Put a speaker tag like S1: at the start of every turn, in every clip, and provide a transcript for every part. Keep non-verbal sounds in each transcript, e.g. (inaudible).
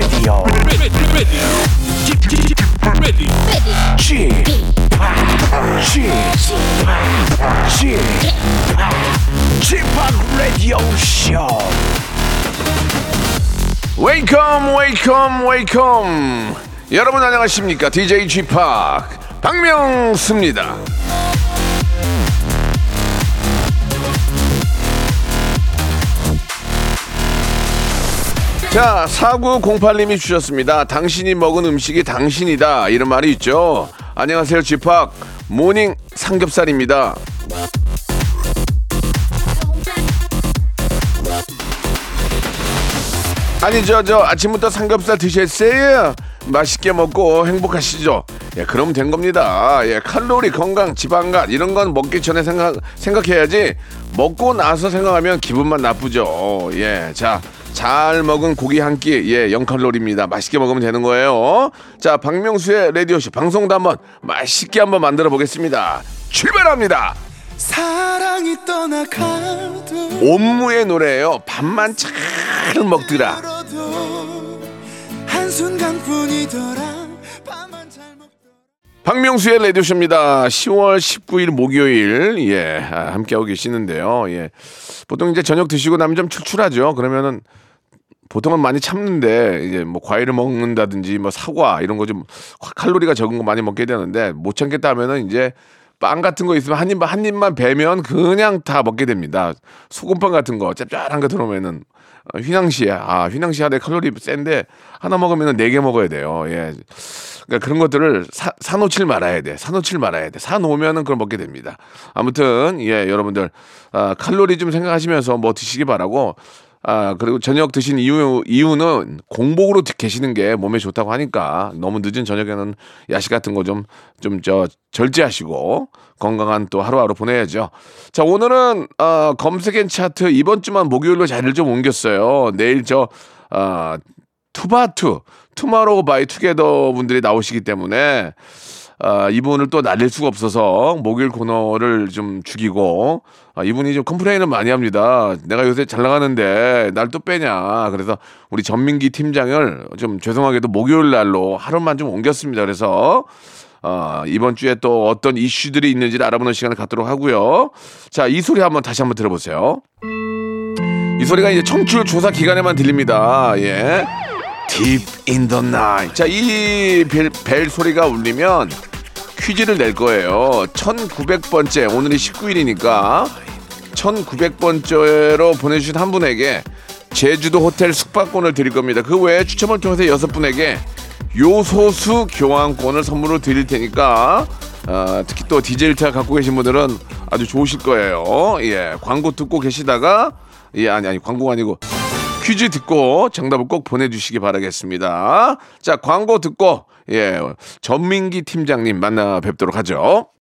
S1: Radio. Chip, Chip, Chip, Radio Show. Welcome, welcome, welcome. 여러분 안녕하십니까? DJ Chip 박명수입니다. 자, 4908님이 주셨습니다. 당신이 먹은 음식이 당신이다. 이런 말이 있죠. 안녕하세요, 집합. 모닝 삼겹살입니다. 아니, 저, 저, 아침부터 삼겹살 드셨어요? 맛있게 먹고 행복하시죠? 예, 그럼 된 겁니다. 예, 칼로리, 건강, 지방간, 이런 건 먹기 전에 생각, 생각해야지, 먹고 나서 생각하면 기분만 나쁘죠. 예, 자. 잘 먹은 고기 한 끼, 예, 0칼로리입니다. 맛있게 먹으면 되는 거예요. 자, 박명수의 라디오쇼 방송도 한번 맛있게 한번 만들어 보겠습니다. 출발합니다!
S2: 사랑이 떠나가도
S1: 옴무의 노래예요. 밥만 잘 먹더라.
S2: 한순간뿐이더라
S1: 박명수의 라디오쇼입니다. 10월 19일 목요일, 예, 아, 함께하고 계시는데요. 예. 보통 이제 저녁 드시고 나면 좀 출출하죠. 그러면은 보통은 많이 참는데 이제 뭐 과일을 먹는다든지 뭐 사과 이런 거 좀 칼로리가 적은 거 많이 먹게 되는데 못 참겠다 하면은 이제 빵 같은 거 있으면 한 입만 한 입만 베면 그냥 다 먹게 됩니다. 소금빵 같은 거 짭짤한 거 들어오면은 어, 휘낭시에 아 휘낭시 하되 칼로리 센데 하나 먹으면은 네개 먹어야 돼요. 예. 그러니까 그런 것들을 사, 사놓질 말아야 돼. 사놓질 말아야 돼. 사놓으면은 그걸 먹게 됩니다. 아무튼 예 여러분들 아, 칼로리 좀 생각하시면서 뭐 드시기 바라고 아 그리고 저녁 드신 이유 이유는 공복으로 드- 계시는 게 몸에 좋다고 하니까 너무 늦은 저녁에는 야식 같은 거 좀 좀 저 절제하시고 건강한 또 하루하루 보내야죠. 자 오늘은 어, 검색 N 차트 이번 주만 목요일로 자리를 좀 옮겼어요. 내일 저 아, 투바투 투마로우 바이 투게더 분들이 나오시기 때문에 아, 이분을 또 날릴 수가 없어서 목요일 코너를 좀 죽이고 아, 이분이 좀 컴플레인을 많이 합니다. 내가 요새 잘 나가는데 날 또 빼냐. 그래서 우리 전민기 팀장을 좀 죄송하게도 목요일 날로 하루만 좀 옮겼습니다. 그래서 아, 이번 주에 또 어떤 이슈들이 있는지를 알아보는 시간을 갖도록 하고요. 자, 이 소리 한번 다시 한번 들어보세요. 이 소리가 이제 청취율 조사 기간에만 들립니다. 예. Deep in the night. 자, 이 벨, 벨 소리가 울리면 퀴즈를 낼 거예요. 1900번째, 오늘이 19일이니까 1900번째로 보내주신 한 분에게 제주도 호텔 숙박권을 드릴 겁니다. 그 외에 추첨을 통해서 여섯 분에게 요소수 교환권을 선물로 드릴 테니까 아, 특히 또 디젤 차 갖고 계신 분들은 아주 좋으실 거예요. 예, 광고 듣고 계시다가 예, 아니 아니 광고가 아니고 퀴즈 듣고 정답을 꼭 보내주시기 바라겠습니다. 자, 광고 듣고 예, 전민기 팀장님 만나 뵙도록 하죠.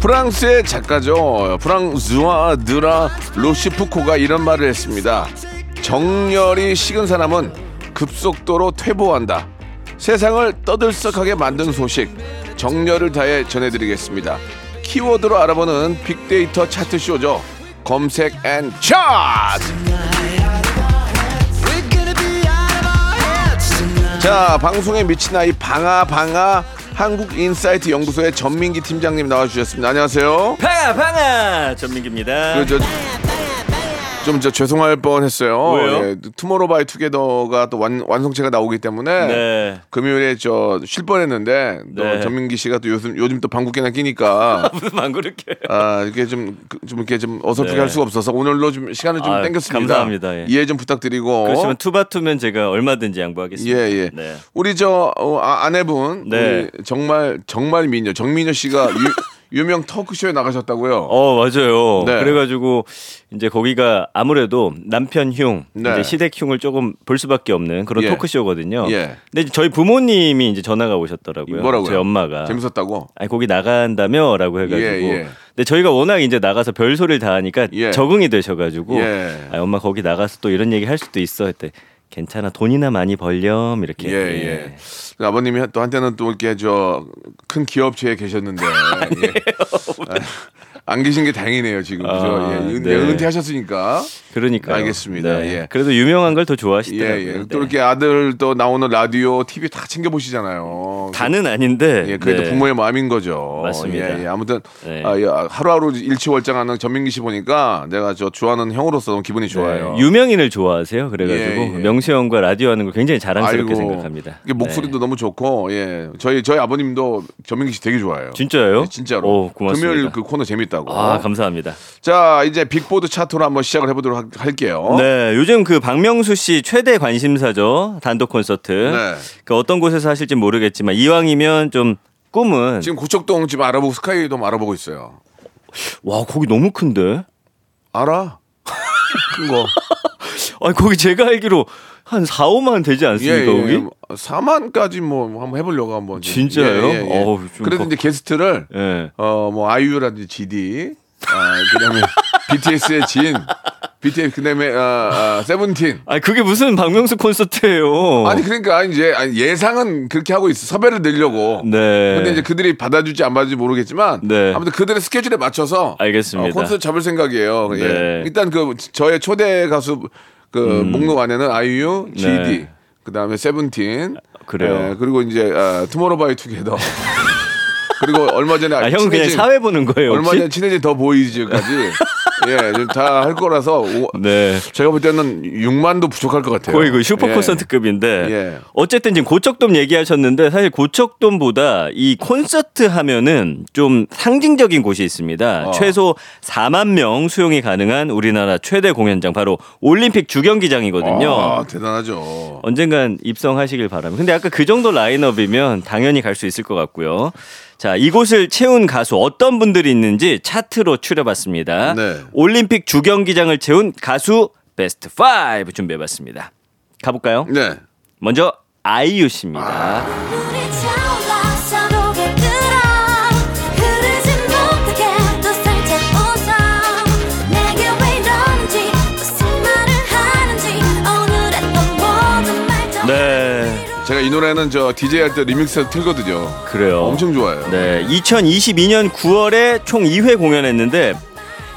S1: 프랑스의 작가죠. 프랑스와 드라 로시푸코가 이런 말을 했습니다. 정열이 식은 사람은 급속도로 퇴보한다. 세상을 떠들썩하게 만든 소식 정열을 다해 전해드리겠습니다. 키워드로 알아보는 빅데이터 차트쇼죠. 검색 N 차트! 자, 방송에 미친 아이 방아 방아 한국인사이트 연구소의 전민기 팀장님 나와주셨습니다. 안녕하세요.
S3: 방아 방아 전민기입니다
S1: 그, 저, 좀 저 죄송할 뻔했어요.
S3: 왜요?
S1: 예, 투모로우바이 투게더가 또 완, 완성체가 나오기 때문에
S3: 네
S1: 금요일에 저 쉴 뻔했는데 또
S3: 네.
S1: 전민기 씨가 또 요즘 요즘 또 방귀깨나 끼니까 (laughs)
S3: 무슨 껴요
S1: 아 이게 좀 좀 이렇게 좀 어설프게
S3: 네.
S1: 할 수가 없어서 오늘로 좀 시간을 좀
S3: 아,
S1: 땡겼습니다.
S3: 감사합니다. 예.
S1: 이해 좀 부탁드리고.
S3: 그렇지만 투바투면 제가 얼마든지 양보하겠습니다
S1: 예, 예.
S3: 네.
S1: 우리 저 어, 아, 아내분
S3: 네.
S1: 우리 정말 정말 미녀 정미녀 씨가 유, (laughs) 유명 토크쇼에 나가셨다고요?
S4: 어 맞아요.
S1: 네.
S4: 그래가지고 이제 거기가 아무래도 남편 흉,
S1: 네.
S4: 이제 시댁 흉을 조금 볼 수밖에 없는 그런
S1: 예.
S4: 토크쇼거든요.
S1: 예.
S4: 근데 저희 부모님이 이제 전화가 오셨더라고요.
S1: 뭐라고요?
S4: 저희 엄마가
S1: 재밌었다고?
S4: 아니 거기 나간다며라고 해가지고.
S1: 예, 예.
S4: 근데 저희가 워낙 이제 나가서 별 소리를 다 하니까
S1: 예.
S4: 적응이 되셔가지고
S1: 예.
S4: 아, 엄마 거기 나가서 또 이런 얘기 할 수도 있어 했대. 괜찮아 돈이나 많이 벌렴 이렇게.
S1: 예, 예. 그 아버님이 또 한때는 또 이렇게 저 큰 기업체에 계셨는데 (laughs) 예. (laughs) 아, 안 계신 게 다행이네요 지금 그죠?
S4: 아,
S1: 예. 은,
S4: 네.
S1: 은퇴하셨으니까
S4: 그러니까
S1: 알겠습니다. 예.
S4: 그래도 유명한 걸더
S1: 예,
S4: 좋아하시더라고요.
S1: 예.
S4: 네.
S1: 또 이렇게 아들 또 나오는 라디오, TV 다 챙겨 보시잖아요.
S4: 다는 아닌데.
S1: 예, 또
S4: 네.
S1: 부모의 마음인 거죠.
S4: 맞습니다.
S1: 예, 예. 아무튼
S4: 네.
S1: 아, 예, 하루하루 일치월장하는 전민기 씨 보니까 내가 저 좋아하는 형으로서 너무 기분이 좋아요.
S4: 네, 유명인을 좋아하세요. 그래가지고
S1: 예, 예.
S4: 명수 형과 라디오 하는 걸 굉장히 자랑스럽게
S1: 아이고,
S4: 생각합니다.
S1: 목소리도
S4: 네.
S1: 너무 좋고, 예. 저희 저희 아버님도 전민기 씨 되게 좋아해요.
S4: 진짜요?
S1: 네, 진짜로.
S4: 오, 고맙습니다.
S1: 금요일 그 코너 재밌다 고.
S4: 아 감사합니다.
S1: 자, 이제 빅보드 차트로 한번 시작을 해보도록 하- 할게요.
S4: 네, 요즘 그 박명수 씨 최대 관심사죠 단독 콘서트.
S1: 네.
S4: 그 어떤 곳에서 하실지 모르겠지만 이왕이면 좀 꿈은
S1: 지금 고척동 지금 알아보고 스카이돔 알아보고 있어요.
S4: 와 거기 너무 큰데.
S1: 알아? (laughs) 큰 거.
S4: 아 거기 제가 알기로 한 4, 5만 되지
S1: 예,
S4: 않습니까
S1: 예.
S4: 거기?
S1: 4만까지 뭐 한번 해보려고 한번. 좀.
S4: 진짜요?
S1: 예, 예, 예.
S4: 어우, 좀
S1: 그래도
S4: 거-
S1: 이제 게스트를
S4: 예.
S1: 어뭐 아이유라든지 GD, 아, 그다음에 (laughs) BTS의 진, BTS 그다음에 아, 아, 세븐틴.
S4: 아 그게 무슨 박명수 콘서트예요?
S1: 아니 그러니까 이제 아니, 예상은 그렇게 하고 있어 섭외를 넣으려고.
S4: 네.
S1: 근데 이제 그들이 받아줄지 안 받아줄지 모르겠지만
S4: 네.
S1: 아무튼 그들의 스케줄에 맞춰서
S4: 알겠습니다.
S1: 어, 콘서트 잡을 생각이에요. 예.
S4: 네.
S1: 일단 그 저의 초대 가수 그 목록 안에는 아이유, GD,
S4: 음. 네.
S1: 그 다음에 세븐틴,
S4: 그래요.
S1: 예, 그리고 이제 아, 투모로우 바이 투게더. (laughs) 그리고 얼마 전에
S4: 아 형은 그냥 사회 보는 거예요
S1: 얼마
S4: 혹시?
S1: 전에 친해진 더 보이즈까지 (laughs) 예, 다 할 거라서 오-
S4: 네.
S1: 제가 볼 때는 6만도 부족할 것 같아요.
S4: 거의 그 슈퍼
S1: 예.
S4: 콘서트급인데
S1: 예.
S4: 어쨌든 지금 고척돔 얘기하셨는데 사실 고척돔보다 이 콘서트 하면은 좀 상징적인 곳이 있습니다.
S1: 어.
S4: 최소 4만 명 수용이 가능한 우리나라 최대 공연장 바로 올림픽 주경기장이거든요.
S1: 아, 대단하죠.
S4: 언젠간 입성하시길 바랍니다. 근데 아까 그 정도 라인업이면 당연히 갈 수 있을 것 같고요. 자, 이곳을 채운 가수 어떤 분들이 있는지 차트로 추려봤습니다.
S1: 네.
S4: 올림픽 주경기장을 채운 가수 베스트 5 준비해봤습니다. 가볼까요?
S1: 네.
S4: 먼저 아이유 씨입니다.
S5: 우 이
S1: 노래는 저 DJ 할 때 리믹스 틀거든요.
S4: 그래요.
S1: 엄청 좋아요.
S4: 네, 2022년 9월에 총 2회 공연했는데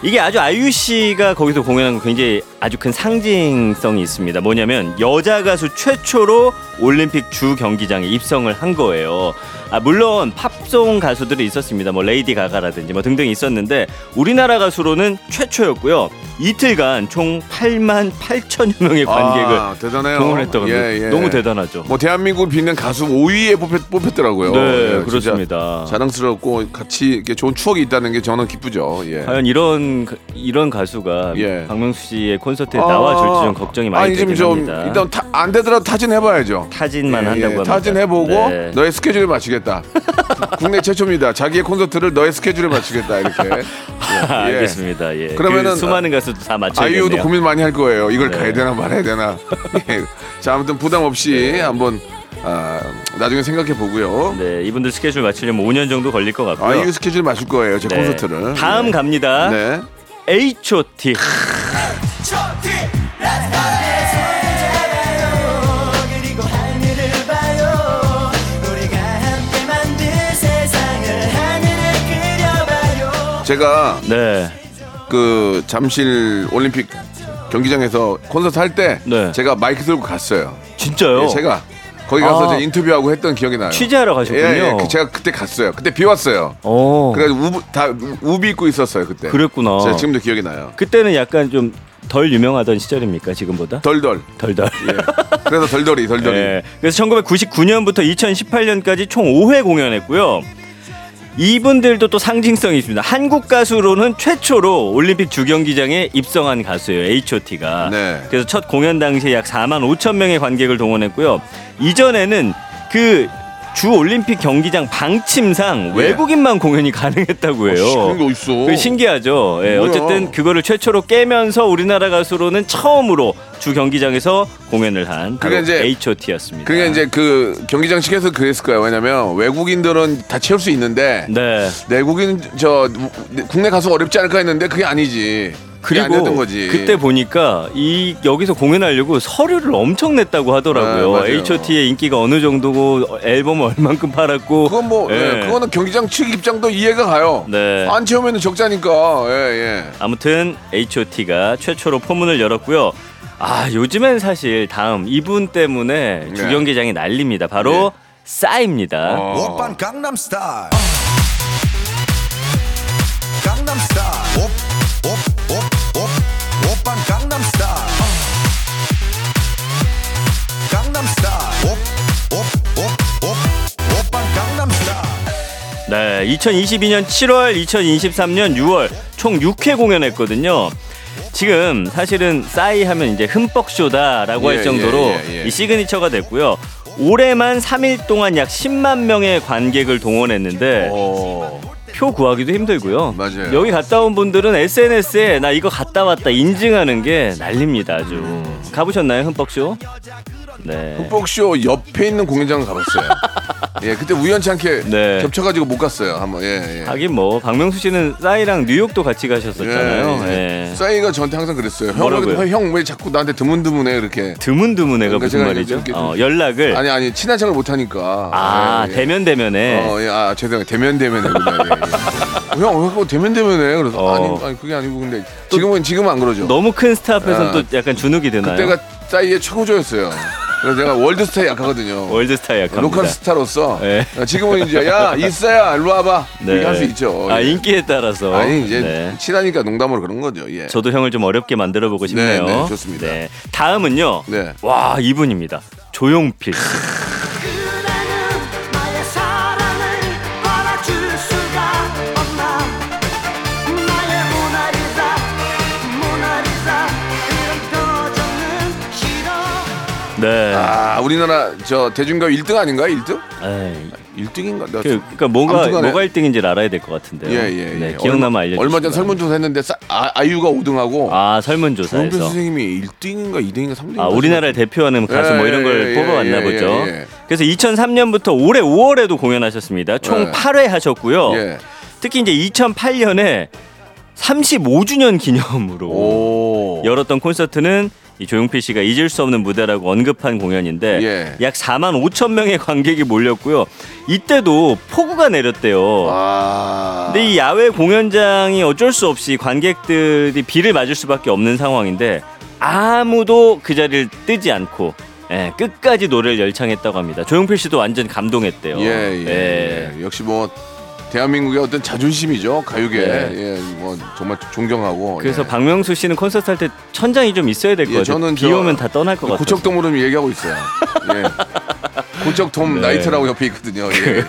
S4: 이게 아주 아이유 씨가 거기서 공연한 거 굉장히 아주 큰 상징성이 있습니다. 뭐냐면 여자 가수 최초로 올림픽 주 경기장에 입성을 한 거예요. 아, 물론 팝송 가수들이 있었습니다. 뭐 레이디 가가라든지 뭐 등등 있었는데 우리나라 가수로는 최초였고요. 이틀간 총 8만 8천여 명의 관객을
S1: 아, 대단해요.
S4: 동원했다고.
S1: 예, 예.
S4: 너무 대단하죠.
S1: 뭐 대한민국을 빛낸 가수 5위에 뽑혔, 뽑혔 더라고요.
S4: 네,
S1: 예,
S4: 그렇습니다.
S1: 자랑스럽고 같이 이렇게 좋은 추억이 있다는 게 저는 기쁘죠. 예.
S4: 과연 이런 가- 이런 가수가
S1: 예.
S4: 박명수 씨의 콘서트에 나와줄지 좀 걱정이 많이
S1: 아니,
S4: 되긴
S1: 좀
S4: 합니다.
S1: 일단 타, 안 되더라도 타진 해봐야죠.
S4: 타진만
S1: 예,
S4: 한다고
S1: 예.
S4: 합니다.
S1: 타진 해보고
S4: 네.
S1: 너의 스케줄에 맞추겠다. (laughs) 국내 최초입니다. 자기의 콘서트를 너의 스케줄에 맞추겠다 이렇게. 예. (laughs) 예.
S4: 알겠습니다. 예.
S1: 그러면은
S4: 그 수많은 가수들 다 맞춰야겠네요.
S1: 아이유도 고민 많이 할 거예요. 이걸
S4: 네.
S1: 가야 되나 말아야 되나. (laughs) 예. 자 아무튼 부담 없이 한번 아, 나중에 생각해 보고요.
S4: 네, 이분들 스케줄 맞추려면 5년 정도 걸릴 것 같고요.
S1: 아이유 스케줄 맞출 거예요. 제
S4: 네.
S1: 콘서트를.
S4: 다음
S1: 네.
S4: 갑니다.
S1: 네.
S4: H.O.T.
S1: 제가
S4: 네.
S1: 그 잠실 올림픽 경기장에서 콘서트 할 때
S4: 네.
S1: 제가 마이크 들고 갔어요.
S4: 진짜요?
S1: 예, 제가 거기 가서
S4: 아.
S1: 인터뷰하고 했던 기억이 나요.
S4: 취재하러 가셨군요.
S1: 예, 예. 그 제가 그때 갔어요. 그때 비 왔어요.
S4: 어.
S1: 그래가지고 우비, 다 우- 우비 입고 있었어요 그때.
S4: 그랬구나.
S1: 지금도 기억이 나요.
S4: 그때는 약간 좀 덜 유명하던 시절입니까? 지금보다?
S1: 덜덜.
S4: 덜덜.
S1: 예. 그래서 덜덜이 덜덜이.
S4: 네. (laughs) 그래서 1999년부터 2018년까지 총 5회 공연했고요. 이분들도 또 상징성이 있습니다. 한국 가수로는 최초로 올림픽 주경기장에 입성한 가수예요. H.O.T가.
S1: 네.
S4: 그래서 첫 공연 당시에 약 4만 5천 명의 관객을 동원했고요. 이전에는 그 주 올림픽 경기장 방침상
S1: 예.
S4: 외국인만 공연이 (laughs) 가능했다고 해요.
S1: 그런 게
S4: 신기하죠. 예. 어쨌든 그거를 최초로 깨면서 우리나라 가수로는 처음으로 주 경기장에서 공연을 한 바로
S1: 그게 이제-
S4: H.O.T.였습니다.
S1: 그게 이제 그 경기장 측에서 그랬을 거예요. 왜냐면 외국인들은 다 채울 수 있는데
S4: 네.
S1: 내국인 저 국내 가수 어렵지 않을까 했는데 그게 아니지.
S4: 그리고. 그때 보니까 이 여기서 공연하려고 서류를 엄청 냈다고 하더라고요.
S1: 네, 맞아요.
S4: H.O.T의 인기가 어느 정도고 앨범 얼만큼 팔았고.
S1: 그건 뭐
S4: 예.
S1: 예, 그거는 경기장 측 입장도 이해가 가요.
S4: 네.
S1: 안 채우면 적자니까. 예, 예.
S4: 아무튼 H.O.T가 최초로 포문을 열었고요. 아 요즘엔 사실 다음 이분 때문에
S1: 네.
S4: 주경기장이 난립니다. 바로 싸입니다.
S1: 어.
S6: 오빤 강남스타일
S4: 네, 2022년 7월, 2023년 6월 총 6회 공연했거든요. 지금 사실은 싸이 하면 이제 흠뻑 쇼다라고
S1: 예,
S4: 할 정도로
S1: 예, 예, 예.
S4: 이 시그니처가 됐고요. 올해만 3일 동안 약 10만 명의 관객을 동원했는데
S1: 어.
S4: 표 구하기도 힘들고요.
S1: 맞아요.
S4: 여기 갔다 온 분들은 SNS에 나 이거 갔다 왔다 인증하는 게 난립니다. 아주.
S1: 음.
S4: 가보셨나요, 흠뻑쇼? 네.
S1: 흠뻑쇼 옆에 있는 공연장을 가봤어요. (laughs) 예, 그때 우연치 않게
S4: 네.
S1: 겹쳐가지고 못 갔어요. 한번 예, 예.
S4: 하긴 뭐 박명수 씨는 싸이랑 뉴욕도 같이 가셨었잖아요. 예.
S1: 싸이가 저한테 항상 그랬어요.
S4: 뭐라고요?
S1: 형 왜 자꾸 나한테 드문드문해 이렇게.
S4: 드문드문해가
S1: 그러니까
S4: 무슨 말이죠? 어, 연락을
S1: 아니 아니 친한 척을 못 하니까.
S4: 아
S1: 예, 예.
S4: 데면데면해
S1: 어, 예, 아 죄송해요. 데면데면해 예, 예. 형, 왜 그거 데면데면해 그래서
S4: 어.
S1: 아니, 아니 그게 아니고 근데 지금은 지금은 안 그러죠.
S4: 너무 큰 스타 앞에서는
S1: 아,
S4: 또 약간 주눅이 드나요?
S1: 그때가 싸이의 최고조였어요. 그래서 내가 월드스타에 약하거든요.
S4: 월드스타 약합니다.
S1: local 스타로서
S4: 네.
S1: 지금은 이제 야 싸이야 일로 와봐
S4: 네.
S1: 이렇게 할 수 있죠.
S4: 아
S1: 예.
S4: 인기에 따라서.
S1: 아니 이제
S4: 네.
S1: 친하니까 농담으로 그런 거죠. 예.
S4: 저도 형을 좀 어렵게 만들어 보고 싶네요.
S1: 네, 네, 좋습니다.
S4: 다음은요.
S1: 네.
S4: 와 이분입니다. 조용필. (laughs) 네.
S1: 아 우리나라 저 대중가요 1등 아닌가요? 1등?
S4: 에이,
S1: 1등인가? 나
S4: 그, 그러니까 뭐가 뭐가 1등인지를 알아야 될 것 같은데요.
S1: 예 예 예,
S4: 네, 기억나면 알려주시기
S1: 얼마 전. 설문조사 했는데 싸- 아, 아이유가 5등하고
S4: 아 설문조사에서
S1: 선생님이 1등인가 2등인가 3등인가
S4: 아, 우리나라를 대표하는 가수 뭐 이런 걸
S1: 예,
S4: 뽑아왔나
S1: 예,
S4: 보죠.
S1: 예, 예.
S4: 그래서 2003년부터 올해 5월에도 공연하셨습니다. 총
S1: 네.
S4: 8회 하셨고요.
S1: 예.
S4: 특히 이제 2008년에 35주년 기념으로
S1: 오.
S4: 열었던 콘서트는 이 조용필 씨가 잊을 수 없는 무대라고 언급한 공연인데
S1: 예.
S4: 약 4만 5천 명의 관객이 몰렸고요. 이때도 폭우가 내렸대요.
S1: 아.
S4: 근데 이 야외 공연장이 어쩔 수 없이 관객들이 비를 맞을 수밖에 없는 상황인데 아무도 그 자리를 뜨지 않고 예, 끝까지 노래를 열창했다고 합니다. 조용필 씨도 완전 감동했대요.
S1: 예, 예, 예. 역시 뭐 대한민국의 어떤 자존심이죠 가요계.
S4: 네.
S1: 예, 뭐 정말 존경하고.
S4: 그래서
S1: 예.
S4: 박명수 씨는 콘서트 할 때 천장이 좀 있어야 될것
S1: 예,
S4: 같아요.
S1: 저는
S4: 비
S1: 좀
S4: 오면 다 떠날 것 같아요.
S1: 고척돔으로 얘기하고 있어요. 예. (laughs) 고척 돔
S4: 네.
S1: 나이트라고 옆에 있거든요. 예.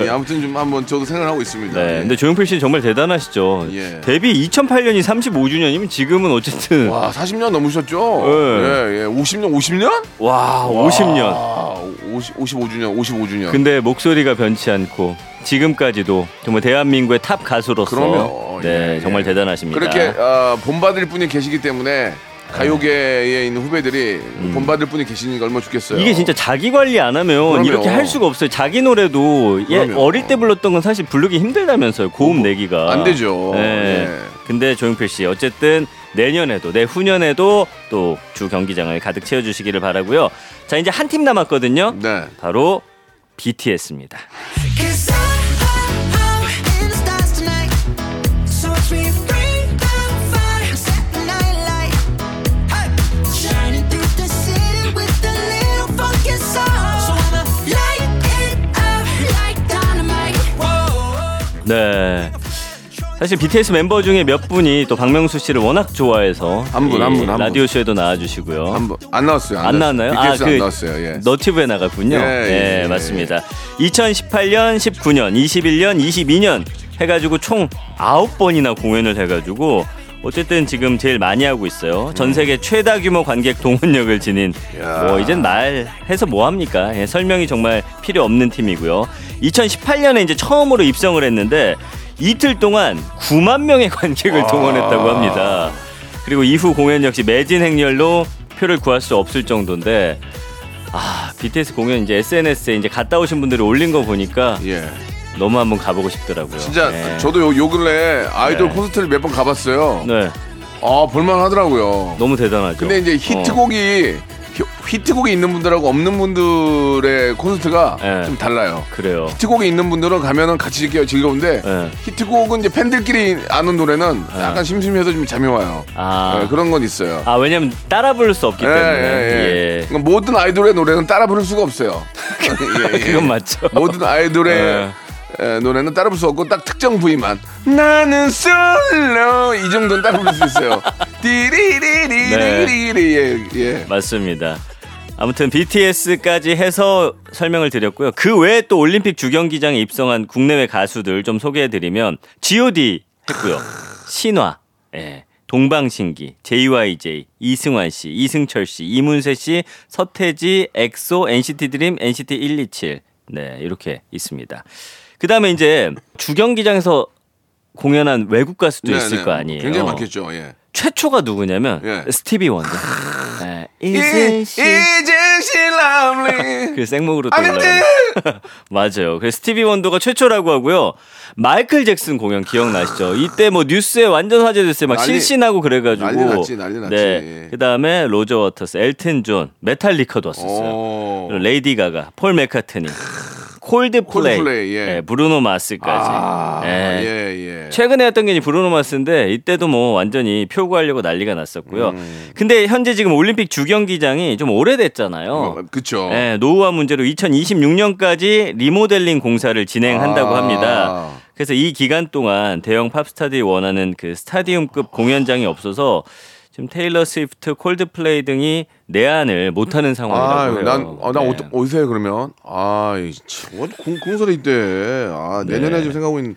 S1: (laughs) 예, 아무튼 좀 한번 저도 생각하고 있습니다.
S4: 네,
S1: 예.
S4: 근데 조용필 씨는 정말 대단하시죠.
S1: 예.
S4: 데뷔 2008년이 35주년이면 지금은 어쨌든 와,
S1: 와, 40년 넘으셨죠?
S4: 네.
S1: 예, 예. 50년, 50년?
S4: 50년.
S1: 아, 50, 55주년, 55주년.
S4: 근데 목소리가 변치 않고 지금까지도 정말 대한민국의 top 가수로서
S1: 그럼요.
S4: 네
S1: 예,
S4: 정말
S1: 예.
S4: 대단하십니다.
S1: 그렇게 어, 본받을 분이 계시기 때문에 가요계에 있는 후배들이 본받을 분이 계시니까 얼마나 좋겠어요.
S4: 음. 이게 진짜 자기 관리 안 하면
S1: 그럼요.
S4: 이렇게 할 수가 없어요. 자기 노래도 예,
S1: 그럼요.
S4: 어릴 때 불렀던 건 사실 부르기 힘들다면서요. 고음 내기가
S1: 안 되죠.
S4: 네.
S1: 예.
S4: 근데 조용필 씨 어쨌든 내년에도 내후년에도 또 주 경기장을 가득 채워주시기를 바라고요. 자 이제 한 팀 남았거든요.
S1: 네.
S4: 바로 BTS입니다. 사실 BTS 멤버 중에 몇 분이 또 박명수 씨를 워낙 좋아해서
S1: 한 분, 이한 분, 한 분.
S4: 라디오 쇼에도 나와주시고요.
S1: 한번 안 나왔어요.
S4: 안 나왔나요?
S1: BTS
S4: 아, 안그
S1: 나왔어요. 예.
S4: 너튜브에 나갔군요.
S1: 예,
S4: 네,
S1: 예, 예.
S4: 맞습니다. 2018년, 19년, 21년, 22년 해가지고 총 9번이나 공연을 해가지고 어쨌든 지금 제일 많이 하고 있어요. 전 세계 최다 규모 관객 동원력을 지닌
S1: 야.
S4: 뭐 이젠 말해서 뭐 합니까? 예, 설명이 정말 필요 없는 팀이고요. 2018년에 이제 처음으로 입성을 했는데 이틀 동안 9만 명의 관객을 동원했다고 합니다. 그리고 이후 공연 역시 매진 행렬로 표를 구할 수 없을 정도인데 아 BTS 공연 이제 SNS에 이제 갔다 오신 분들이 올린 거 보니까
S1: 예.
S4: 너무 한번 가보고 싶더라고요.
S1: 진짜
S4: 예.
S1: 저도 요, 요 근래 아이돌
S4: 네.
S1: 콘서트를 몇 번 가봤어요.
S4: 네
S1: 아 볼만 하더라고요.
S4: 너무 대단하죠.
S1: 근데 이제 히트곡이 히- 히트곡이 있는 분들하고 없는 분들의 콘서트가
S4: 네.
S1: 좀 달라요.
S4: 어, 그래요.
S1: 히트곡이 있는 분들은 가면은 같이 즐겨 즐거운데
S4: 네.
S1: 히트곡은 이제 팬들끼리 아는 노래는 약간 심심해서 좀 잠이 와요.
S4: 아.
S1: 네, 그런 건 있어요.
S4: 아 왜냐면 따라 부를 수 없기
S1: 예,
S4: 때문에.
S1: 예, 예.
S4: 예.
S1: 그러니까 모든 아이돌의 노래는 따라 부를 수가 없어요. (laughs) 예, 예.
S4: 그건 맞죠.
S1: 모든 아이돌의
S4: 예.
S1: 에, 노래는 따라 부를 수 없고 딱 특정 부위만 나는 솔로 이 정도는 따라 부를 수 있어요. (laughs) 띠리리리리리 예, 예.
S4: 맞습니다. 아무튼 BTS까지 해서 설명을 드렸고요. 그 외에 또 올림픽 주경기장에 입성한 국내외 가수들 좀 소개해드리면 G.O.D 했고요. 신화, 예, 동방신기, JYJ, 이승환 씨, 이승철 씨, 이문세 씨, 서태지, 엑소, NCT 드림, NCT 127. 네, 이렇게 있습니다. 그 다음에 이제 주경기장에서 공연한 외국 가수도
S1: 네,
S4: 있을
S1: 네.
S4: 거 아니에요.
S1: 굉장히 많겠죠. 예.
S4: 최초가 누구냐면
S1: 예.
S4: 스티비 원더. Isn't she?
S1: Lovely? (laughs)
S4: 그 생목으로 또
S1: 아니,
S4: 올라가. 맞아요. 그 스티비 원더가 최초라고 하고요. 마이클 잭슨 공연 기억나시죠? 이때 뭐 뉴스에 완전 화제됐어요. 막
S1: 난리-
S4: 실신하고 그래가지고.
S1: 난리 났지, 난리 났지.
S4: 네. 그 다음에 로저 워터스, 엘튼 존, 메탈리카도 왔었어요. 레이디 가가, 폴 맥카트니, 콜드플레이,
S1: 콜드플레이, 예.
S4: 네, 브루노 마스까지.
S1: 아,
S4: 네.
S1: 예, 예.
S4: 최근에 했던 게 브루노 마스인데 이때도 뭐 완전히 표 구하려고 난리가 났었고요.
S1: 음.
S4: 근데 현재 지금 올림픽 주경기장이 좀 오래됐잖아요.
S1: 어, 그쵸.
S4: 네, 노후화 문제로 2026년까지 리모델링 공사를 진행한다고
S1: 아.
S4: 합니다. 그래서 이 기간 동안 대형 팝스타들이 원하는 그 스타디움급 공연장이 없어서 지금 테일러 스위프트, 콜드플레이 등이 내한을 못하는 상황이라고
S1: 아유,
S4: 해요.
S1: 난, 아, 나
S4: 네.
S1: 어디, 어디서 해, 그러면? 아, 이 참, 뭐, 공, 공설이 있대. 아, 내년에
S4: 네.
S1: 지금 생각하고 있는.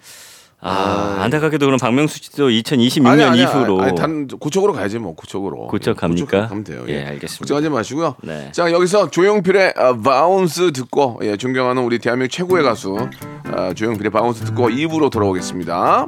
S4: 아, 안타깝게도 그럼 박명수 씨도 2026년
S1: 아니, 아니,
S4: 이후로
S1: 아니, 단, 고척으로 가야지, 뭐, 고척으로.
S4: 고척
S1: 예,
S4: 갑니까?
S1: 가면 돼요.
S4: 예, 알겠습니다.
S1: 걱정하지 마시고요.
S4: 네.
S1: 자, 여기서 조용필의 아, Bounce 듣고, 예, 존경하는 우리 대한민국 최고의 가수, 아, 조용필의 Bounce 듣고 2부로 돌아오겠습니다.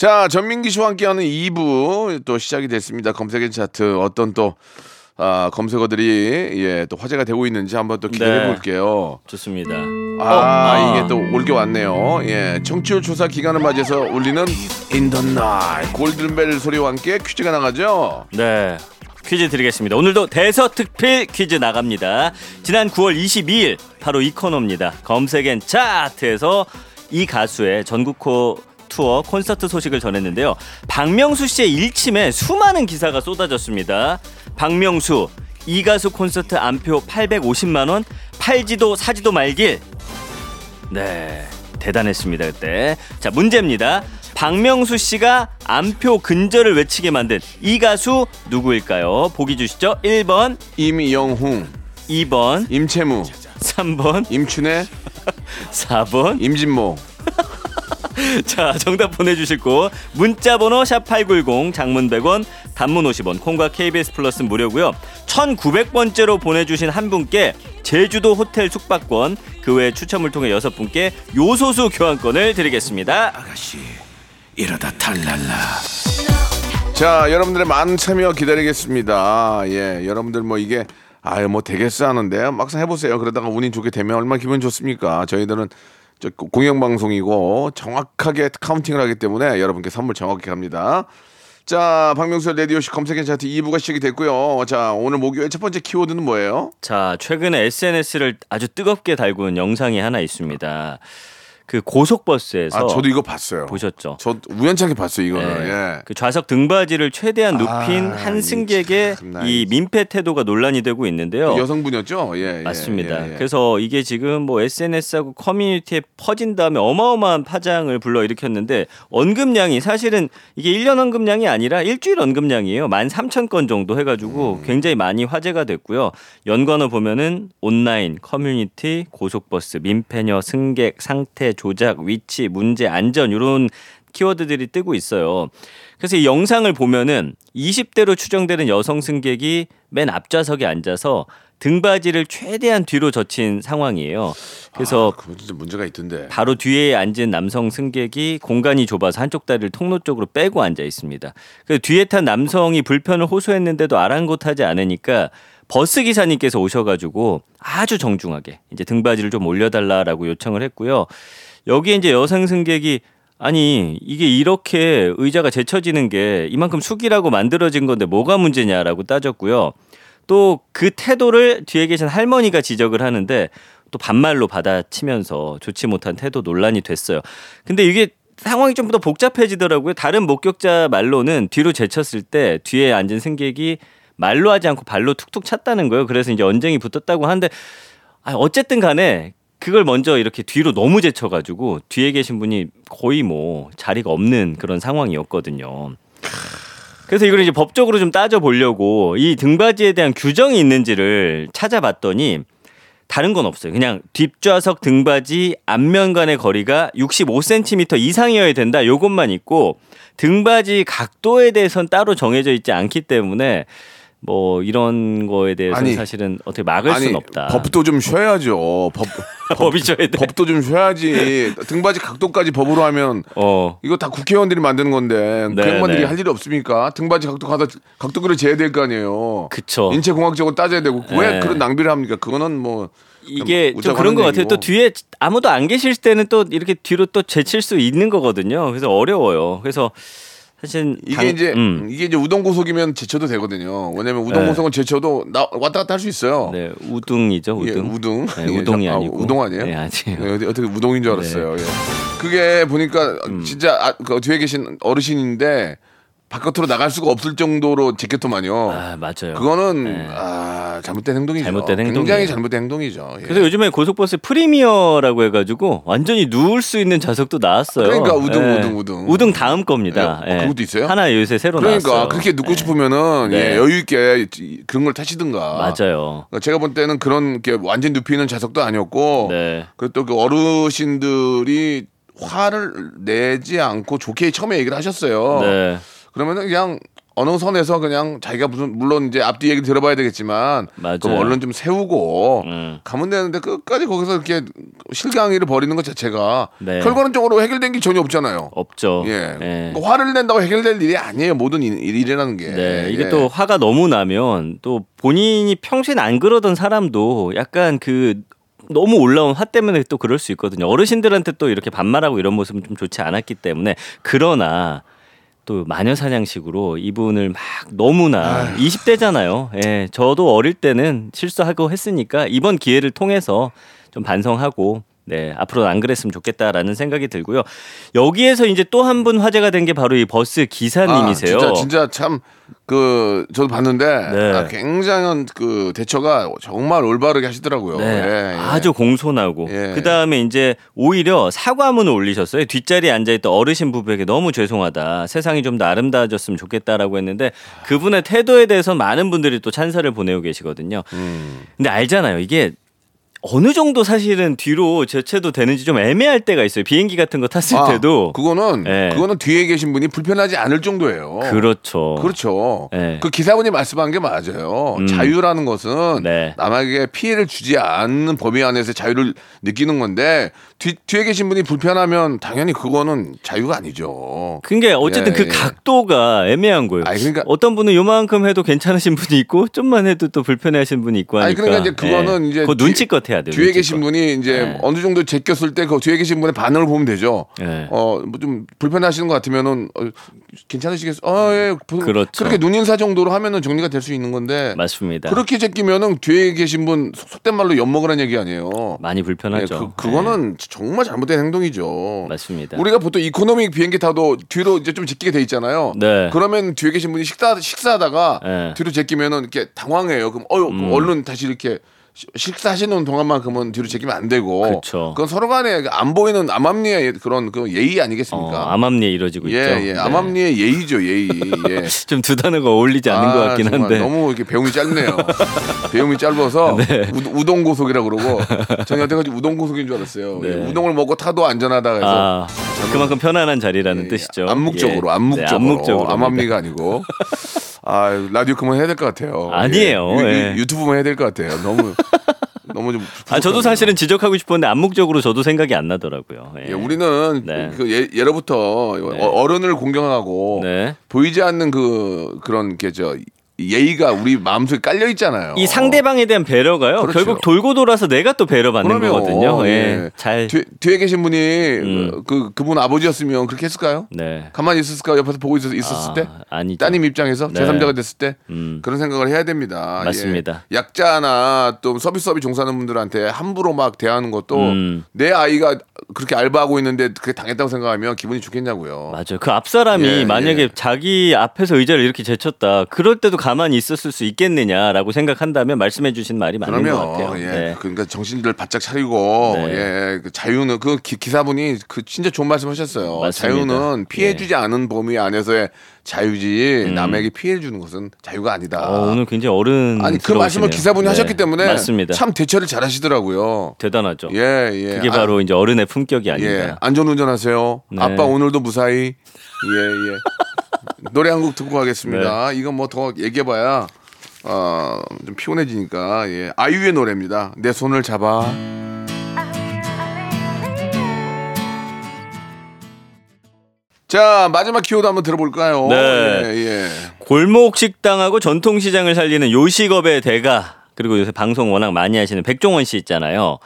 S1: 자, 전민기 씨와 함께하는 2부 또 시작이 됐습니다. 검색의 차트 어떤 또 아, 검색어들이 예, 또 화제가 되고 있는지 한번 또 기대해
S4: 네.
S1: 볼게요.
S4: 좋습니다.
S1: 아,
S4: 아.
S1: 이게 또 올게 왔네요. 예, 청취율 조사 기간을 맞이해서 울리는 인더나이 골든벨 소리와 함께 퀴즈가 나가죠.
S4: 네. 퀴즈 드리겠습니다. 오늘도 대서특필 퀴즈 나갑니다. 지난 9월 22일 바로 이 코너입니다. 검색엔 차트에서 이 가수의 전국호 투어 콘서트 소식을 전했는데요. 박명수 씨의 일침에 수많은 기사가 쏟아졌습니다. 박명수 이 가수 콘서트 안표 850만 원 팔지도 사지도 말길. 네. 대단했습니다 그때. 자 문제입니다. 박명수 씨가 안표 근절을 외치게 만든 이 가수 누구일까요? 보기 주시죠. 1번,
S1: 임영웅,
S4: 2번,
S1: 임채무,
S4: 3번,
S1: 임춘애,
S4: 4번.
S1: 임진모. (laughs)
S4: 자 정답 보내주시고 문자 번호 샵 #8910 장문 100원, 단문 50원, 콩과 KBS 플러스 무료고요. 1,900번째로 보내주신 한 분께 제주도 호텔 숙박권, 그 외 추첨을 통해 여섯 분께 요소수 교환권을 드리겠습니다.
S6: 아가씨 이러다 탈랄라
S1: 자, 여러분들의 많은 참여 기다리겠습니다. 예, 여러분들 뭐 이게 아유 뭐 되겠어 하는데 막상 해보세요. 그러다가 운이 좋게 되면 얼마나 기분 좋습니까? 저희들은 저 공영 방송이고 정확하게 카운팅을 하기 때문에 여러분께 선물 정확히 갑니다. 자, 박명수 라디오쇼 검색N차트 2부가 시작이 됐고요. 자, 오늘 목요일 첫 번째 키워드는 뭐예요?
S4: 자, 최근에 SNS를 아주 뜨겁게 달군 영상이 하나 있습니다. 그 고속버스에서
S1: 아, 저도 이거 봤어요.
S4: 보셨죠?
S1: 저 우연찮게 봤어요, 이거는.
S4: 네.
S1: 예.
S4: 그 좌석 등받이를 최대한 높인
S1: 아,
S4: 한 승객의
S1: 참,
S4: 이 민폐 태도가 논란이 되고 있는데요.
S1: 여성분이었죠? 예. 예,
S4: 맞습니다.
S1: 예, 예.
S4: 그래서 이게 지금 뭐 SNS하고 커뮤니티에 퍼진 다음에 어마어마한 파장을 불러일으켰는데 언급량이 사실은 이게 1년 언급량이 아니라 일주일 언급량이에요. 13,000건 정도 해 가지고
S1: 음.
S4: 굉장히 많이 화제가 됐고요. 연관어 보면은 온라인, 커뮤니티, 고속버스, 민폐녀, 승객, 상태, 조작, 위치, 문제, 안전 이런 키워드들이 뜨고 있어요. 그래서 이 영상을 보면은 20대로 추정되는 여성 승객이 맨 앞좌석에 앉아서 등받이를 최대한 뒤로 젖힌 상황이에요. 그래서
S1: 아, 진짜 문제가 있던데.
S4: 바로 뒤에 앉은 남성 승객이 공간이 좁아서 한쪽 다리를 통로 쪽으로 빼고 앉아 있습니다. 그래서 뒤에 탄 남성이 불편을 호소했는데도 아랑곳하지 않으니까 버스 기사님께서 오셔가지고 아주 정중하게 이제 등받이를 좀 올려달라라고 요청을 했고요. 여기에 이제 여성 승객이 아니 이게 이렇게 의자가 제쳐지는 게 이만큼 숙이라고 만들어진 건데 뭐가 문제냐라고 따졌고요. 또 그 태도를 뒤에 계신 할머니가 지적을 하는데 또 반말로 받아치면서 좋지 못한 태도 논란이 됐어요. 근데 이게 상황이 좀 더 복잡해지더라고요. 다른 목격자 말로는 뒤로 제쳤을 때 뒤에 앉은 승객이 말로 하지 않고 발로 툭툭 찼다는 거예요. 그래서 이제 언쟁이 붙었다고 하는데 아, 어쨌든 간에 그걸 먼저 이렇게 뒤로 너무 제쳐가지고 뒤에 계신 분이 거의 뭐 자리가 없는 그런 상황이었거든요. 그래서 이걸 이제 법적으로 좀 따져보려고 이 등받이에 대한 규정이 있는지를 찾아봤더니 다른 건 없어요. 그냥 뒷좌석 등받이 앞면 간의 거리가 65cm 이상이어야 된다. 요것만 있고 등받이 각도에 대해서는 따로 정해져 있지 않기 때문에 뭐 이런 거에 대해서 는
S1: 아니,
S4: 사실은 어떻게 막을 수는 없다.
S1: 법도 좀 쉬어야죠. 법, (laughs)
S4: 법이 줘야 돼.
S1: 법도 좀 쉬어야지. 등받이 각도까지 법으로 하면
S4: 어.
S1: 이거 다 국회의원들이 만드는 건데
S4: 네,
S1: 그 양반들이
S4: 네.
S1: 할 일이 없습니까? 등받이 각도 가다 각도를 재야 될 거 아니에요.
S4: 그쵸.
S1: 인체 공학적으로 따져야 되고 왜
S4: 네.
S1: 그런 낭비를 합니까? 그거는 뭐
S4: 이게 좀 그런 것 같아요. 또. 뒤에 아무도 안 계실 때는 또 이렇게 뒤로 또 제칠 수 있는 거거든요. 그래서 어려워요. 그래서 사실
S1: 이게
S4: 당-
S1: 이제
S4: 음.
S1: 이게 이제 우동 고속이면 제쳐도 되거든요. 왜냐면 우동
S4: 네.
S1: 고속은 제쳐도 나, 왔다 갔다 할 수 있어요.
S4: 네, 우등이죠,
S1: 예,
S4: 우등.
S1: 우등.
S4: 네,
S1: 예,
S4: 우동이
S1: 아,
S4: 아니고.
S1: 우동 아니에요?
S4: 네, 아니에요.
S1: 예, 어디- 어떻게 우동인 줄 알았어요. 예. 그게 보니까
S4: 음.
S1: 진짜 아, 그 뒤에 계신 어르신인데 바깥으로 나갈 수가 없을 정도로 제꼈더만요.
S4: 아, 맞아요.
S1: 그거는
S4: 네.
S1: 아, 잘못된 행동이죠.
S4: 잘못된
S1: 굉장히
S4: 행동이에요.
S1: 잘못된 행동이죠. 예.
S4: 그래서 요즘에 고속버스 프리미어라고 해가지고 완전히 누울 수 있는 좌석도 나왔어요.
S1: 그러니까 우등,
S4: 예.
S1: 우등, 우등.
S4: 우등 다음 겁니다.
S1: 예. 어, 그것도 있어요?
S4: 하나 요새 새로
S1: 그러니까
S4: 나왔어요.
S1: 그렇게 눕고 싶으면은
S4: 네.
S1: 예, 여유 있게 그런 걸 타시든가.
S4: 맞아요.
S1: 그러니까 제가 볼 때는 그런 게 완전 눕히는 좌석도 아니었고
S4: 네.
S1: 그리고 또그 어르신들이 화를 내지 않고 좋게 처음에 얘기를 하셨어요.
S4: 네.
S1: 그러면은 그냥 어느 선에서 그냥 자기가 무슨 물론 이제 앞뒤 얘기 들어봐야 되겠지만
S4: 맞아요.
S1: 그럼 얼른 좀 세우고
S4: 음.
S1: 가면 되는데 끝까지 거기서 이렇게 실강의를 벌이는 것 자체가
S4: 네.
S1: 결과론적으로 해결된 게 전혀 없잖아요.
S4: 없죠.
S1: 예.
S4: 예.
S1: 뭐 화를 낸다고 해결될 일이 아니에요. 모든 일, 일이라는 게.
S4: 네, 이게
S1: 예.
S4: 또 화가 너무 나면 또 본인이 평소엔 안 그러던 사람도 약간 그 너무 올라온 화 때문에 또 그럴 수 있거든요. 어르신들한테 또 이렇게 반말하고 이런 모습은 좀 좋지 않았기 때문에 그러나 또 마녀 사냥식으로 이분을 막 너무나 20대잖아요. 예, 저도 어릴 때는 실수하고 했으니까 이번 기회를 통해서 좀 반성하고 네, 앞으로는 안 그랬으면 좋겠다라는 생각이 들고요. 여기에서 이제 또 한 분 화제가 된 게 바로 이 버스 기사님이세요.
S1: 아, 진짜 진짜 참 그 저도 봤는데
S4: 네.
S1: 아, 굉장한 그 대처가 정말 올바르게 하시더라고요.
S4: 네,
S1: 예, 예.
S4: 아주 공손하고
S1: 예.
S4: 그 다음에 이제 오히려 사과문을 올리셨어요. 뒷자리에 앉아 있던 어르신 부부에게 너무 죄송하다. 세상이 좀 더 아름다워졌으면 좋겠다라고 했는데 그분의 태도에 대해서 많은 분들이 또 찬사를 보내고 계시거든요.
S1: 음.
S4: 근데 알잖아요. 이게 어느 정도 사실은 뒤로 제쳐도 되는지 좀 애매할 때가 있어요. 비행기 같은 거 탔을
S1: 아,
S4: 때도.
S1: 그거는
S4: 예.
S1: 그거는 뒤에 계신 분이 불편하지 않을 정도예요.
S4: 그렇죠.
S1: 그렇죠.
S4: 예.
S1: 그 기사분이 말씀한 게 맞아요.
S4: 음.
S1: 자유라는 것은
S4: 네.
S1: 남에게 피해를 주지 않는 범위 안에서 자유를 느끼는 건데 뒤, 뒤에 계신 분이 불편하면 당연히 그거는 자유가 아니죠.
S4: 그게 어쨌든
S1: 예,
S4: 그
S1: 예.
S4: 각도가 애매한 거예요.
S1: 아니, 그러니까-
S4: 어떤 분은 요만큼 해도 괜찮으신 분이 있고 좀만 해도 또 불편해하신 분이 있고 하니까.
S1: 아니 그러니까 이제 그거는
S4: 예.
S1: 이제 뒤-
S4: 눈치껏 해야 돼요.
S1: 뒤에
S4: 눈치껏.
S1: 계신 분이 이제
S4: 예.
S1: 어느 정도 제꼈을 때 그 뒤에 계신 분의 반응을 보면 되죠.
S4: 예.
S1: 어, 뭐좀 불편하시는 것 같으면은 어, 괜찮으시겠어요? 어, 예. 보-
S4: 그렇죠.
S1: 그렇게 눈인사 정도로 하면은 정리가 될 수 있는 건데
S4: 맞습니다.
S1: 그렇게 제끼면은 뒤에 계신 분 속- 속된 말로 엿 먹으라는 얘기 아니에요.
S4: 많이
S1: 예,
S4: 불편하죠.
S1: 그, 그거는 정말 잘못된 행동이죠.
S4: 예. 맞습니다.
S1: 우리가 보통 economic 비행기 타도 뒤로 이제 좀 제끼게 돼 있잖아요.
S4: 네.
S1: 그러면 뒤에 계신 분이 식사 식사하다가
S4: 네.
S1: 뒤로 제끼면은 이렇게 당황해요. 그럼 어유
S4: 음.
S1: 얼른 다시 이렇게 시- 식사하시는 동안만큼은 뒤로 제끼면 안 되고.
S4: 그쵸.
S1: 건 서로 간에 안 보이는 암암리의 그런 그 예의 아니겠습니까?
S4: 어, 암암리에 이루어지고
S1: 예,
S4: 있죠.
S1: 예,
S4: 네.
S1: 암암리의 예의죠, 예의. 예. (laughs)
S4: 좀 두 단어가 어울리지 않는 것
S1: 아,
S4: 같긴
S1: 정말
S4: 한데.
S1: 너무 이렇게 배움이 짧네요. (laughs) 배움이 짧아서
S4: 네.
S1: 우, 동고속이라 그러고 저는 여태까지 우동고속인 줄 알았어요.
S4: 네.
S1: 예, 우동을 먹고 타도 안전하다 해서
S4: 아, 그만큼 편안한 자리라는
S1: 예,
S4: 뜻이죠.
S1: 암묵적으로,
S4: 예.
S1: 암묵적으로,
S4: 네, 암묵적으로.
S1: 암암리가 아니고. (laughs) 아 라디오 그만 해야 될 것 같아요.
S4: 아니에요.
S1: 유,
S4: 예.
S1: 튜브만 해야 될 것 같아요. 너무 (laughs) 너무 좀.
S4: 아, 저도
S1: 부족하네요.
S4: 사실은 지적하고 싶었는데 암묵적으로 저도 생각이 안 나더라고요. 예.
S1: 예, 우리는
S4: 네.
S1: 그 예, 예로부터 어- 어른을 공경하고
S4: 네.
S1: 보이지 않는 그 그런 게저 예의가 우리 마음속에 깔려 있잖아요.
S4: 이 상대방에 대한 배려가요.
S1: 그렇죠.
S4: 결국 돌고 돌아서 내가 또 배려받는
S1: 그럼요.
S4: 거거든요. 예.
S1: 예.
S4: 잘.
S1: 뒤, 뒤에 계신 분이
S4: 음.
S1: 그 그분 아버지였으면 그렇게 했을까요?
S4: 네.
S1: 가만히 있었을까? 옆에서 보고 있었, 있었을
S4: 아,
S1: 때?
S4: 아니죠.
S1: 따님 입장에서
S4: 네.
S1: 제3자가 됐을 때
S4: 음.
S1: 그런 생각을 해야 됩니다.
S4: 맞습니다.
S1: 예. 약자나 또 서비스업이 종사하는 분들한테 함부로 막 대하는 것도
S4: 음.
S1: 내 아이가 그렇게 알바하고 있는데 그게 당했다고 생각하면 기분이 좋겠냐고요.
S4: 맞아요. 그 앞 사람이
S1: 예,
S4: 만약에
S1: 예.
S4: 자기 앞에서 의자를 이렇게 제쳤다. 그럴 때도 가만히 있었을 수 있겠느냐라고 생각한다면 말씀해 주신 말이 맞는 것 같아요.
S1: 예,
S4: 네.
S1: 그러니까 정신들 바짝 차리고
S4: 네.
S1: 예, 그 자유는 그 기, 기사분이 그 진짜 좋은 말씀하셨어요.
S4: 맞습니다.
S1: 자유는 피해주지 않은 범위 안에서의 자유지
S4: 음.
S1: 남에게 피해 주는 것은 자유가 아니다.
S4: 어, 오늘 굉장히 어른
S1: 아니 그 말씀을 기사분이 하셨기 때문에
S4: 네. 맞습니다.
S1: 참 대처를 잘하시더라고요.
S4: 대단하죠.
S1: 예, 예.
S4: 그게
S1: 아,
S4: 바로 이제 어른의 품격이 아닌가.
S1: 예, 안전운전하세요.
S4: 네.
S1: 아빠 오늘도 무사히. (laughs) 예, 예. 노래 한 곡 듣고 가겠습니다.
S4: 네.
S1: 이건 뭐 더 얘기해봐야 어, 좀 피곤해지니까 예. 아이유의 노래입니다. 내 손을 잡아. 자 마지막 키워드 한번 들어볼까요?
S4: 네.
S1: 예, 예.
S4: 골목 식당하고 전통 시장을 살리는 요식업의 대가 그리고 요새 방송 워낙 많이 하시는 백종원 씨 있잖아요.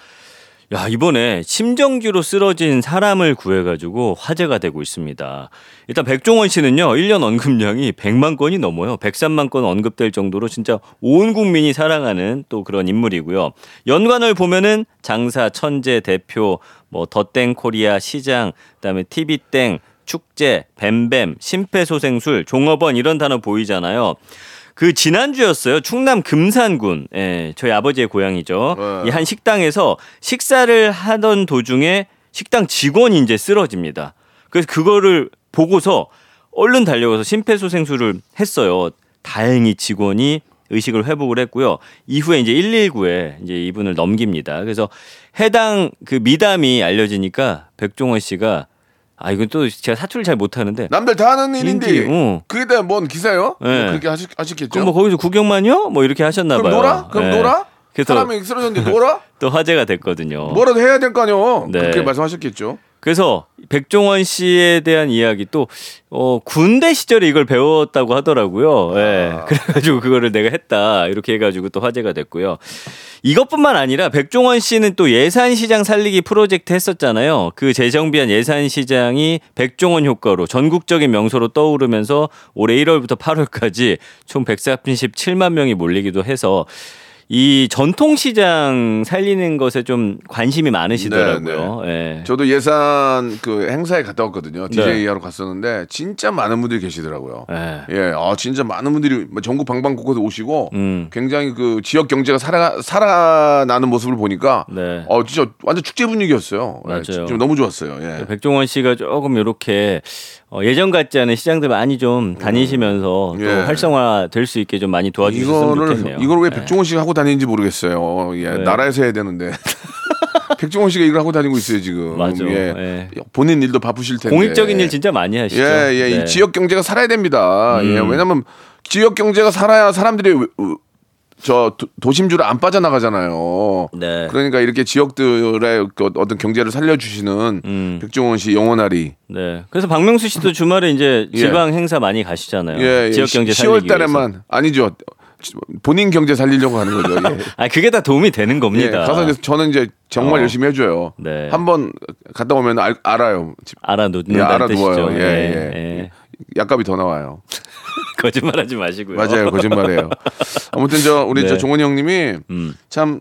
S4: 야 이번에 심정지로 쓰러진 사람을 구해가지고 화제가 되고 있습니다. 일단 백종원 씨는요 1년 언급량이 100만 건이 넘어요. 103만 건 언급될 정도로 진짜 온 국민이 사랑하는 또 그런 인물이고요. 연관을 보면은 장사 천재 대표 뭐 덧땡 코리아 시장 그다음에 TV땡 축제, 뱀뱀, 심폐소생술, 종업원 이런 단어 보이잖아요. 그 지난주였어요. 충남 금산군. 예, 저희 아버지의 고향이죠.
S1: 네.
S4: 이한 식당에서 식사를 하던 도중에 식당 직원이 이제 쓰러집니다. 그래서 그거를 보고서 얼른 달려가서 심폐소생술을 했어요. 다행히 직원이 의식을 회복을 했고요. 이후에 이제 119에 이제 이분을 넘깁니다. 그래서 해당 그 미담이 알려지니까 백종원 씨가 아 이건 또 제가 사투를 잘 못하는데
S1: 남들 다 하는 일인데
S4: 어.
S1: 그게 다뭔 기사요?
S4: 네.
S1: 뭐 그렇게 하시, 하셨겠죠?
S4: 그럼 뭐 거기서 구경만요? 뭐 이렇게 하셨나
S1: 그럼
S4: 봐요.
S1: 놀아? 그럼
S4: 네.
S1: 놀아?
S4: 그래서
S1: 사람이 쓰러졌는데 놀아? (laughs)
S4: 또 화제가 됐거든요.
S1: 뭐라도 해야 될 거 아니요?
S4: 네.
S1: 그렇게 말씀하셨겠죠.
S4: 그래서 백종원 씨에 대한 이야기 또 어, 군대 시절에 이걸 배웠다고 하더라고요. 예.
S1: 아. (laughs)
S4: 그래가지고 그거를 내가 했다 이렇게 해가지고 또 화제가 됐고요. 이것뿐만 아니라 백종원 씨는 또 예산시장 살리기 프로젝트 했었잖아요. 그 재정비한 예산시장이 백종원 효과로 전국적인 명소로 떠오르면서 올해 1월부터 8월까지 총 137만 명이 몰리기도 해서 이 전통 시장 살리는 것에 좀 관심이 많으시더라고요. 예.
S1: 저도 예산 그 행사에 갔다 왔거든요. DJ
S4: 네.
S1: 하러 갔었는데 진짜 많은 분들이 계시더라고요.
S4: 예.
S1: 예, 아 진짜 많은 분들이 뭐 전국 방방곡곡에서 오시고
S4: 음.
S1: 굉장히 그 지역 경제가 살아 살아나는 모습을 보니까
S4: 네.
S1: 어 진짜 완전 축제 분위기였어요. 예,
S4: 맞아요.
S1: 좀 너무 좋았어요. 예.
S4: 백종원 씨가 조금 이렇게 어, 예전 같지 않은 시장들 많이 좀 다니시면서
S1: 예.
S4: 또 활성화 될 수 있게 좀 많이 도와주셨으면
S1: 이거를
S4: 좋겠네요.
S1: 이걸 왜
S4: 네.
S1: 백종원 씨가 하고 다니는지 모르겠어요. 예,
S4: 네.
S1: 나라에서 해야 되는데. (laughs) 백종원 씨가 이걸 하고 다니고 있어요 지금.
S4: 맞아.
S1: 예.
S4: 예.
S1: 본인 일도 바쁘실 텐데.
S4: 공익적인 일 진짜 많이 하시죠.
S1: 예, 예.
S4: 네.
S1: 이 지역 경제가 살아야 됩니다. 예.
S4: 음.
S1: 왜냐면 지역 경제가 살아야 사람들이 저 도- 도심주로 안 빠져나가잖아요.
S4: 네.
S1: 그러니까 이렇게 지역들의 그 어떤 경제를 살려주시는
S4: 음.
S1: 백종원 씨 영원하리.
S4: 네. 그래서 박명수 씨도 주말에 이제
S1: 예.
S4: 지방 행사 많이 가시잖아요.
S1: 예, 예.
S4: 지역 경제
S1: 10월
S4: 살리기 위해서.
S1: 달에만 아니죠. 본인 경제 살리려고 하는 거죠. 예. (laughs)
S4: 아 그게 다 도움이 되는
S1: 예,
S4: 겁니다.
S1: 가서 이제 저는 이제 정말
S4: 어.
S1: 열심히 해줘요.
S4: 네.
S1: 한번 갔다 오면 알, 알아요. 집- 예,
S4: 알아 놓는다는
S1: 알아두어요.
S4: 뜻이죠.
S1: 예, 예.
S4: 예.
S1: 약값이 더 나와요. (laughs)
S4: 거짓말하지 마시고요.
S1: 맞아요, 거짓말이에요. 아무튼 저 우리
S4: 네.
S1: 저 종원이 형님이
S4: 음.
S1: 참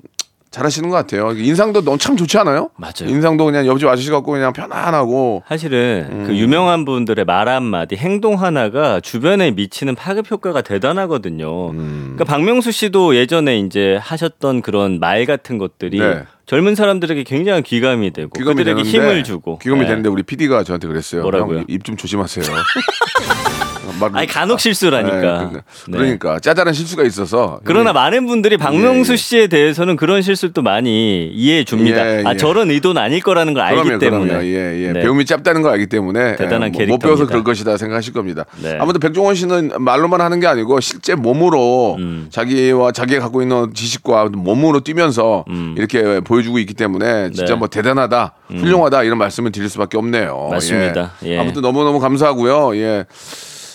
S1: 잘하시는 것 같아요. 인상도 너무 참 좋지 않아요?
S4: 맞아요.
S1: 인상도 그냥 옆집 아저씨 같고 그냥 편안하고.
S4: 사실은
S1: 음.
S4: 그 유명한 분들의 말 한마디, 행동 하나가 주변에 미치는 파급 효과가 대단하거든요.
S1: 음.
S4: 그러니까 박명수 씨도 예전에 이제 하셨던 그런 말 같은 것들이
S1: 네.
S4: 젊은 사람들에게 굉장한 귀감이 되고
S1: 귀감이
S4: 그들에게
S1: 되는데
S4: 힘을 주고
S1: 귀감이
S4: 네.
S1: 되는데 우리 PD가 저한테 그랬어요.
S4: 뭐라고요?
S1: 입 좀 조심하세요. (laughs) 말-
S4: 아니 간혹 실수라니까.
S1: 네, 그러니까,
S4: 네.
S1: 그러니까 짜잘한 실수가 있어서.
S4: 그러나 많은 분들이 박명수
S1: 예, 예.
S4: 씨에 대해서는 그런 실수를 또 많이 이해해 줍니다.
S1: 예,
S4: 아
S1: 예.
S4: 저런 의도는 아닐 거라는 걸 알기
S1: 그럼요,
S4: 때문에.
S1: 그럼요. 예, 예.
S4: 네.
S1: 배움이 짧다는 걸 알기 때문에
S4: 대단한
S1: 예, 못 배워서. 그럴 것이다 생각하실 겁니다.
S4: 네.
S1: 아무튼 백종원 씨는 말로만 하는 게 아니고 실제 몸으로
S4: 음.
S1: 자기와 자기가 갖고 있는 지식과 몸으로 뛰면서
S4: 음.
S1: 이렇게 보여주고 있기 때문에 진짜
S4: 네.
S1: 뭐 대단하다, 훌륭하다 이런 말씀을 드릴 수밖에 없네요.
S4: 맞습니다.
S1: 예.
S4: 예.
S1: 아무튼 너무 너무 감사하고요. 예.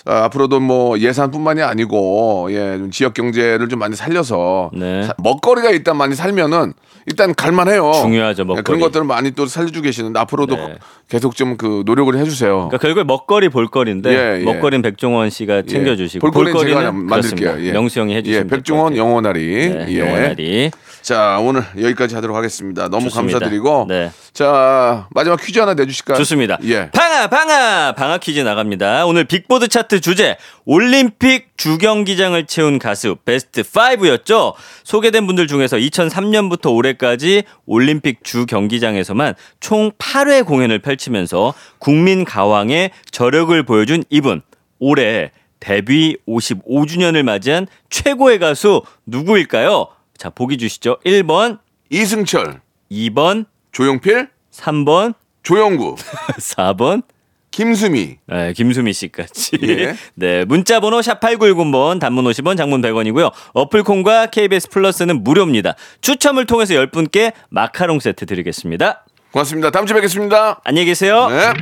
S1: 아, 앞으로도 뭐 예산뿐만이 아니고 예, 좀 지역 경제를 좀 많이 살려서
S4: 네.
S1: 사- 먹거리가 일단 많이 살면은 일단 갈만해요.
S4: 중요하죠,
S1: 예,
S4: 먹거리.
S1: 그런 것들을 많이 또 살려주고 계시는데 앞으로도
S4: 네.
S1: 계속 좀 그 노력을 해주세요.
S4: 그러니까 결국에 먹거리 볼거리인데
S1: 예, 예.
S4: 먹거리는 백종원 씨가 챙겨주시고
S1: 예. 볼거리는 제가
S4: 볼거리는
S1: 만들게요. 예.
S4: 명수 형이 해주시면
S1: 예, 백종원 영원하리.
S4: 네,
S1: 예.
S4: 영원하리
S1: 자 오늘 여기까지 하도록 하겠습니다. 너무
S4: 좋습니다.
S1: 감사드리고
S4: 네.
S1: 자 마지막 퀴즈 하나 내주실까요?
S4: 좋습니다.
S1: 예.
S4: 방아 방아 방아 퀴즈 나갑니다. 오늘 빅보드 차트 주제 올림픽 주경기장을 채운 가수 베스트 5였죠. 소개된 분들 중에서 2003년부터 올해까지 올림픽 주경기장에서만 총 8회 공연을 펼치면서 국민 가왕의 저력을 보여준 이분 올해 데뷔 55주년을 맞이한 최고의 가수 누구일까요? 자 보기 주시죠. 1번,
S1: 이승철,
S4: 2번,
S1: 조용필,
S4: 3번,
S1: 조영구, (laughs)
S4: 4번.
S1: 김수미.
S4: 네, 김수미 씨까지.
S1: 예. (laughs)
S4: 네, 문자 번호 샵 8910번 단문 50원, 장문 100원이고요. 어플 콩과 KBS 플러스는 무료입니다. 추첨을 통해서 10분께 마카롱 세트 드리겠습니다.
S1: 고맙습니다. 다음 주에 뵙겠습니다.
S4: 안녕히 계세요.
S1: 네.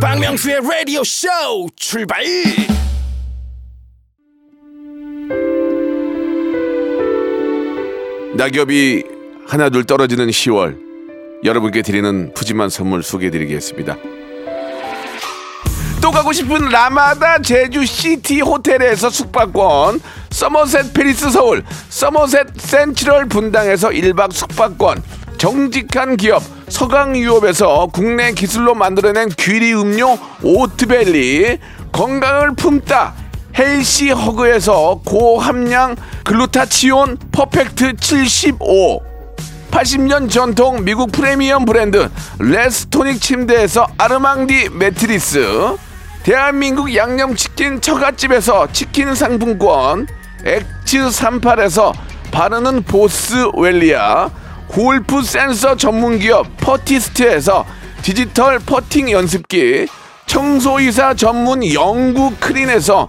S2: 박명수의 라디오 쇼 출발
S1: 낙엽이 하나둘 떨어지는 10월 여러분께 드리는 푸짐한 선물 소개해드리겠습니다. 또 가고 싶은 라마다 제주 시티 호텔에서 숙박권, 서머셋 페리스 서울, 서머셋 센트럴 분당에서 1박 숙박권, 정직한 기업 서강유업에서 국내 기술로 만들어낸 귀리 음료 오트벨리, 건강을 품다 헬시 허그에서 고함량 글루타치온 퍼펙트 75 80년 전통 미국 프리미엄 브랜드 레스토닉 침대에서 아르망디 매트리스. 대한민국 양념치킨 처갓집에서 치킨 상품권. 엑츠 38에서 바르는 보스웰리아. 골프 센서 전문기업 퍼티스트에서 디지털 퍼팅 연습기. 청소이사 전문 영구 크린에서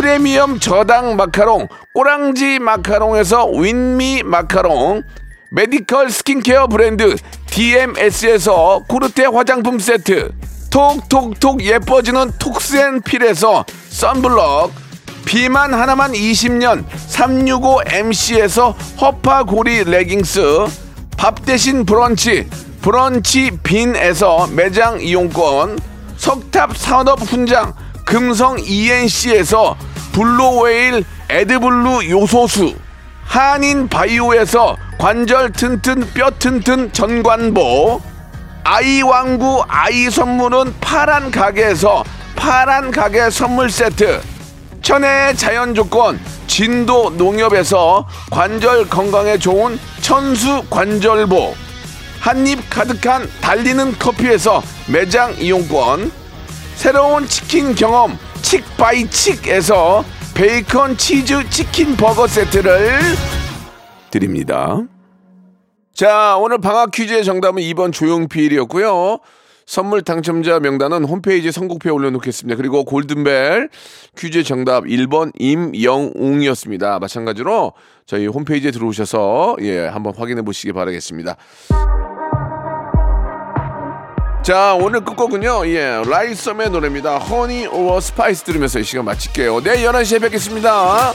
S1: 프리미엄 저당 마카롱 꼬랑지 마카롱에서 윈미 마카롱 medical skincare 브랜드 DMS에서 코르테 화장품 세트 톡톡톡 예뻐지는 톡스앤필에서 썬블럭 비만 하나만 20년 365MC에서 허파고리 레깅스 밥 대신 브런치 브런치 빈에서 매장 이용권 석탑 산업 훈장 금성 ENC에서 블루웨일 에드블루 요소수 한인 바이오에서 관절 튼튼 뼈 튼튼 전관보 아이 왕구 아이 선물은 파란 가게에서 파란 가게 선물 세트 천혜의 자연 조건 진도 농협에서 관절 건강에 좋은 천수 관절보 한입 가득한 달리는 커피에서 매장 이용권 새로운 치킨 경험 칙바이칙에서 베이컨 치즈 치킨 버거 세트를 드립니다. 자, 오늘 방학 퀴즈의 정답은 2번 조용필이었고요. 선물 당첨자 명단은 홈페이지 선곡표에 올려놓겠습니다. 그리고 골든벨 퀴즈 정답 1번 임영웅이었습니다. 마찬가지로 저희 홈페이지에 들어오셔서 예, 한번 확인해 보시기 바라겠습니다. 자, 오늘 끝곡은요. 예, 라잇썸의 노래입니다. Honey or Spice 들으면서 이 시간 마칠게요. 내일 11시에 뵙겠습니다.